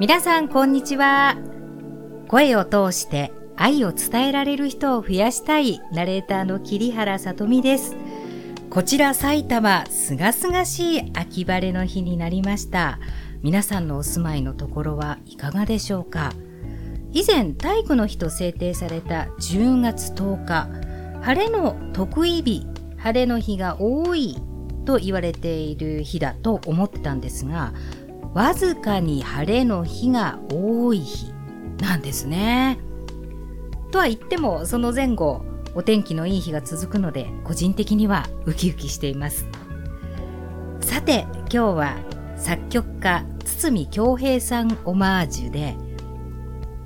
皆さんこんにちは。声を通して愛を伝えられる人を増やしたいナレーターの桐原さとみです。こちら埼玉すがすがしい秋晴れの日になりました。皆さんのお住まいのところはいかがでしょうか。以前体育の日と制定された10月10日晴れの得意日晴れの日が多いと言われている日だと思ってたんですがわずかに晴れの日が多い日なんですね。とは言ってもその前後お天気のいい日が続くので個人的にはウキウキしています。さて今日は作曲家堤恭平さんオマージュで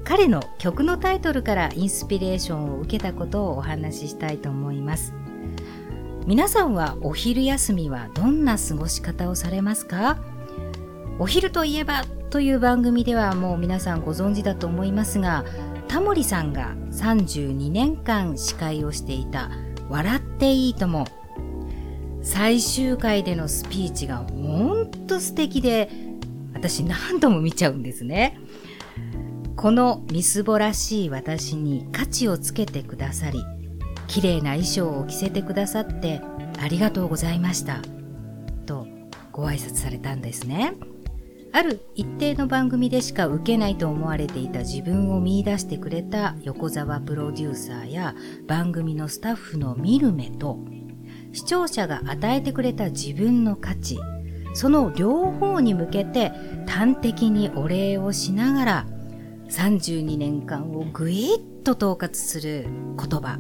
彼の曲のタイトルからインスピレーションを受けたことをお話ししたいと思います皆さんはお昼休みはどんな過ごし方をされますか？お昼といえばという番組ではもう皆さんご存知だと思いますがタモリさんが32年間司会をしていた「笑っていいとも」最終回でのスピーチがほんと素敵で私何度も見ちゃうんですね。このみすぼらしい私に価値をつけてくださり綺麗な衣装を着せてくださってありがとうございましたとご挨拶されたんですね。ある一定の番組でしか受けないと思われていた自分を見出してくれた横澤プロデューサーや番組のスタッフの見る目と視聴者が与えてくれた自分の価値その両方に向けて端的にお礼をしながら32年間をぐいっと統括する言葉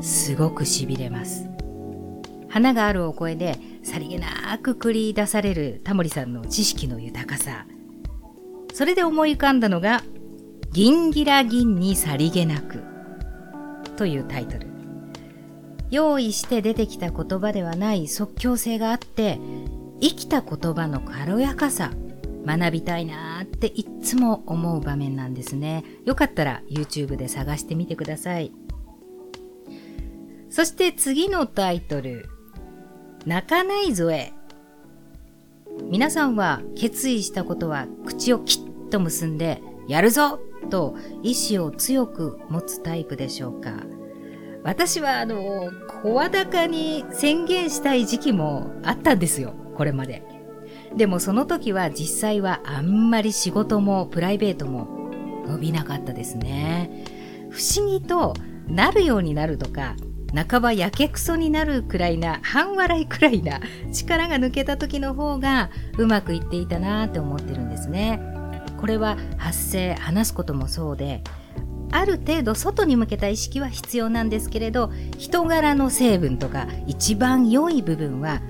すごくしびれます。花があるお声でさりげなく繰り出されるタモリさんの知識の豊かさ。それで思い浮かんだのが「銀ギラ銀にさりげなく」というタイトル。用意して出てきた言葉ではない即興性があって生きた言葉の軽やかさ学びたいなーっていつも思う場面なんですね。よかったら YouTube で探してみてください。そして次のタイトル。泣かないぞえ。皆さんは決意したことは口をきっと結んでやるぞ。と意志を強く持つタイプでしょうか。私はあの声高に宣言したい時期もあったんですよ。これまで。でもその時は実際はあんまり仕事もプライベートも伸びなかったですね。不思議となるようになるとか半ばやけくそになるくらいな半笑いくらいな力が抜けた時の方がうまくいっていたなって思ってるんですね。これは発声話すこともそうである程度外に向けた意識は必要なんですけれど人柄の成分とか一番良い部分は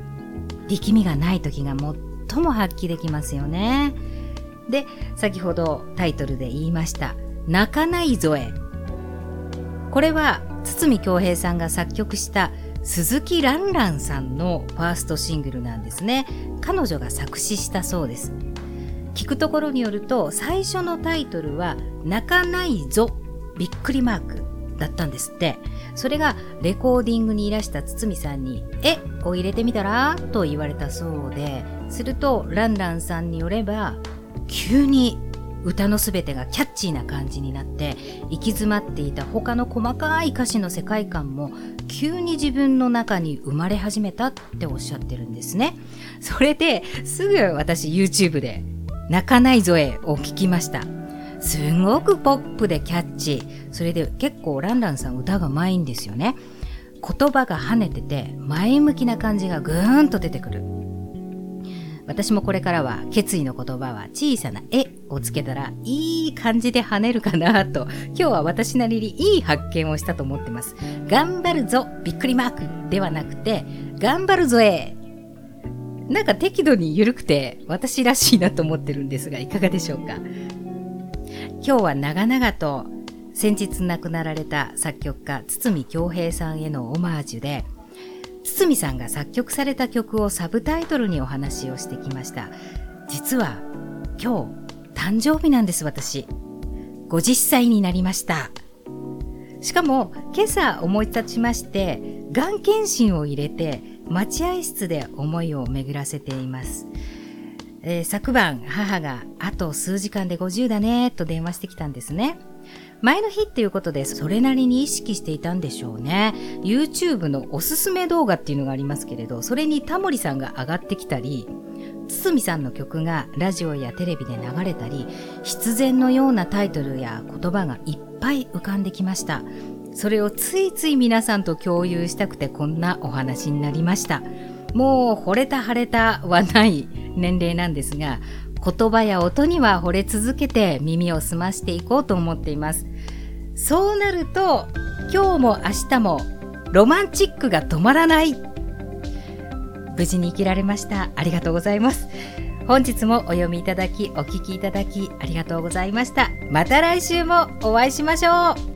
力みがない時が最も発揮できますよね。で先ほどタイトルで言いました「泣かないぞえ」これは堤恭平さんが作曲した鈴木蘭蘭さんのファーストシングルなんですね。彼女が作詞したそうです。聞くところによると最初のタイトルは「泣かないぞ」びっくりマークだったんですって。それがレコーディングにいらした堤さんに「えを入れてみたら?」と言われたそうで。するとランランさんによれば急に歌のすべてがキャッチーな感じになって行き詰まっていた他の細かい歌詞の世界観も急に自分の中に生まれ始めたっておっしゃってるんですね。それですぐ私 YouTube で泣かないぞえを聞きました。すごくポップでキャッチー。それで結構ランランさん歌がうまいんですよね。言葉が跳ねてて前向きな感じがぐーんと出てくる。私もこれからは決意の言葉は小さな絵をつけたらいい感じで跳ねるかなと今日は私なりにいい発見をしたと思ってます。頑張るぞびっくりマーク。ではなくて頑張るぞえなんか適度に緩くて私らしいなと思ってるんですがいかがでしょうか。今日は長々と先日亡くなられた作曲家堤恭平さんへのオマージュで堤さんが作曲された曲をサブタイトルにお話をしてきました。実は今日誕生日なんです私。50歳になりました。しかも今朝思い立ちましてがん検診を入れて待合室で思いを巡らせています。えー、昨晩母があと数時間で50だねと電話してきたんですね。前の日っていうことでそれなりに意識していたんでしょうね。YouTube のおすすめ動画っていうのがありますけれど、それにタモリさんが上がってきたり、堤さんの曲がラジオやテレビで流れたり、必然のようなタイトルや言葉がいっぱい浮かんできました。それをついつい皆さんと共有したくてこんなお話になりました。もう惚れた腫れたはない年齢なんですが、言葉や音には惚れ続けて耳を澄ましていこうと思っています。そうなると今日も明日もロマンチックが止まらない。無事に生きられました。ありがとうございます。本日もお読みいただきお聞きいただきありがとうございました。また来週もお会いしましょう。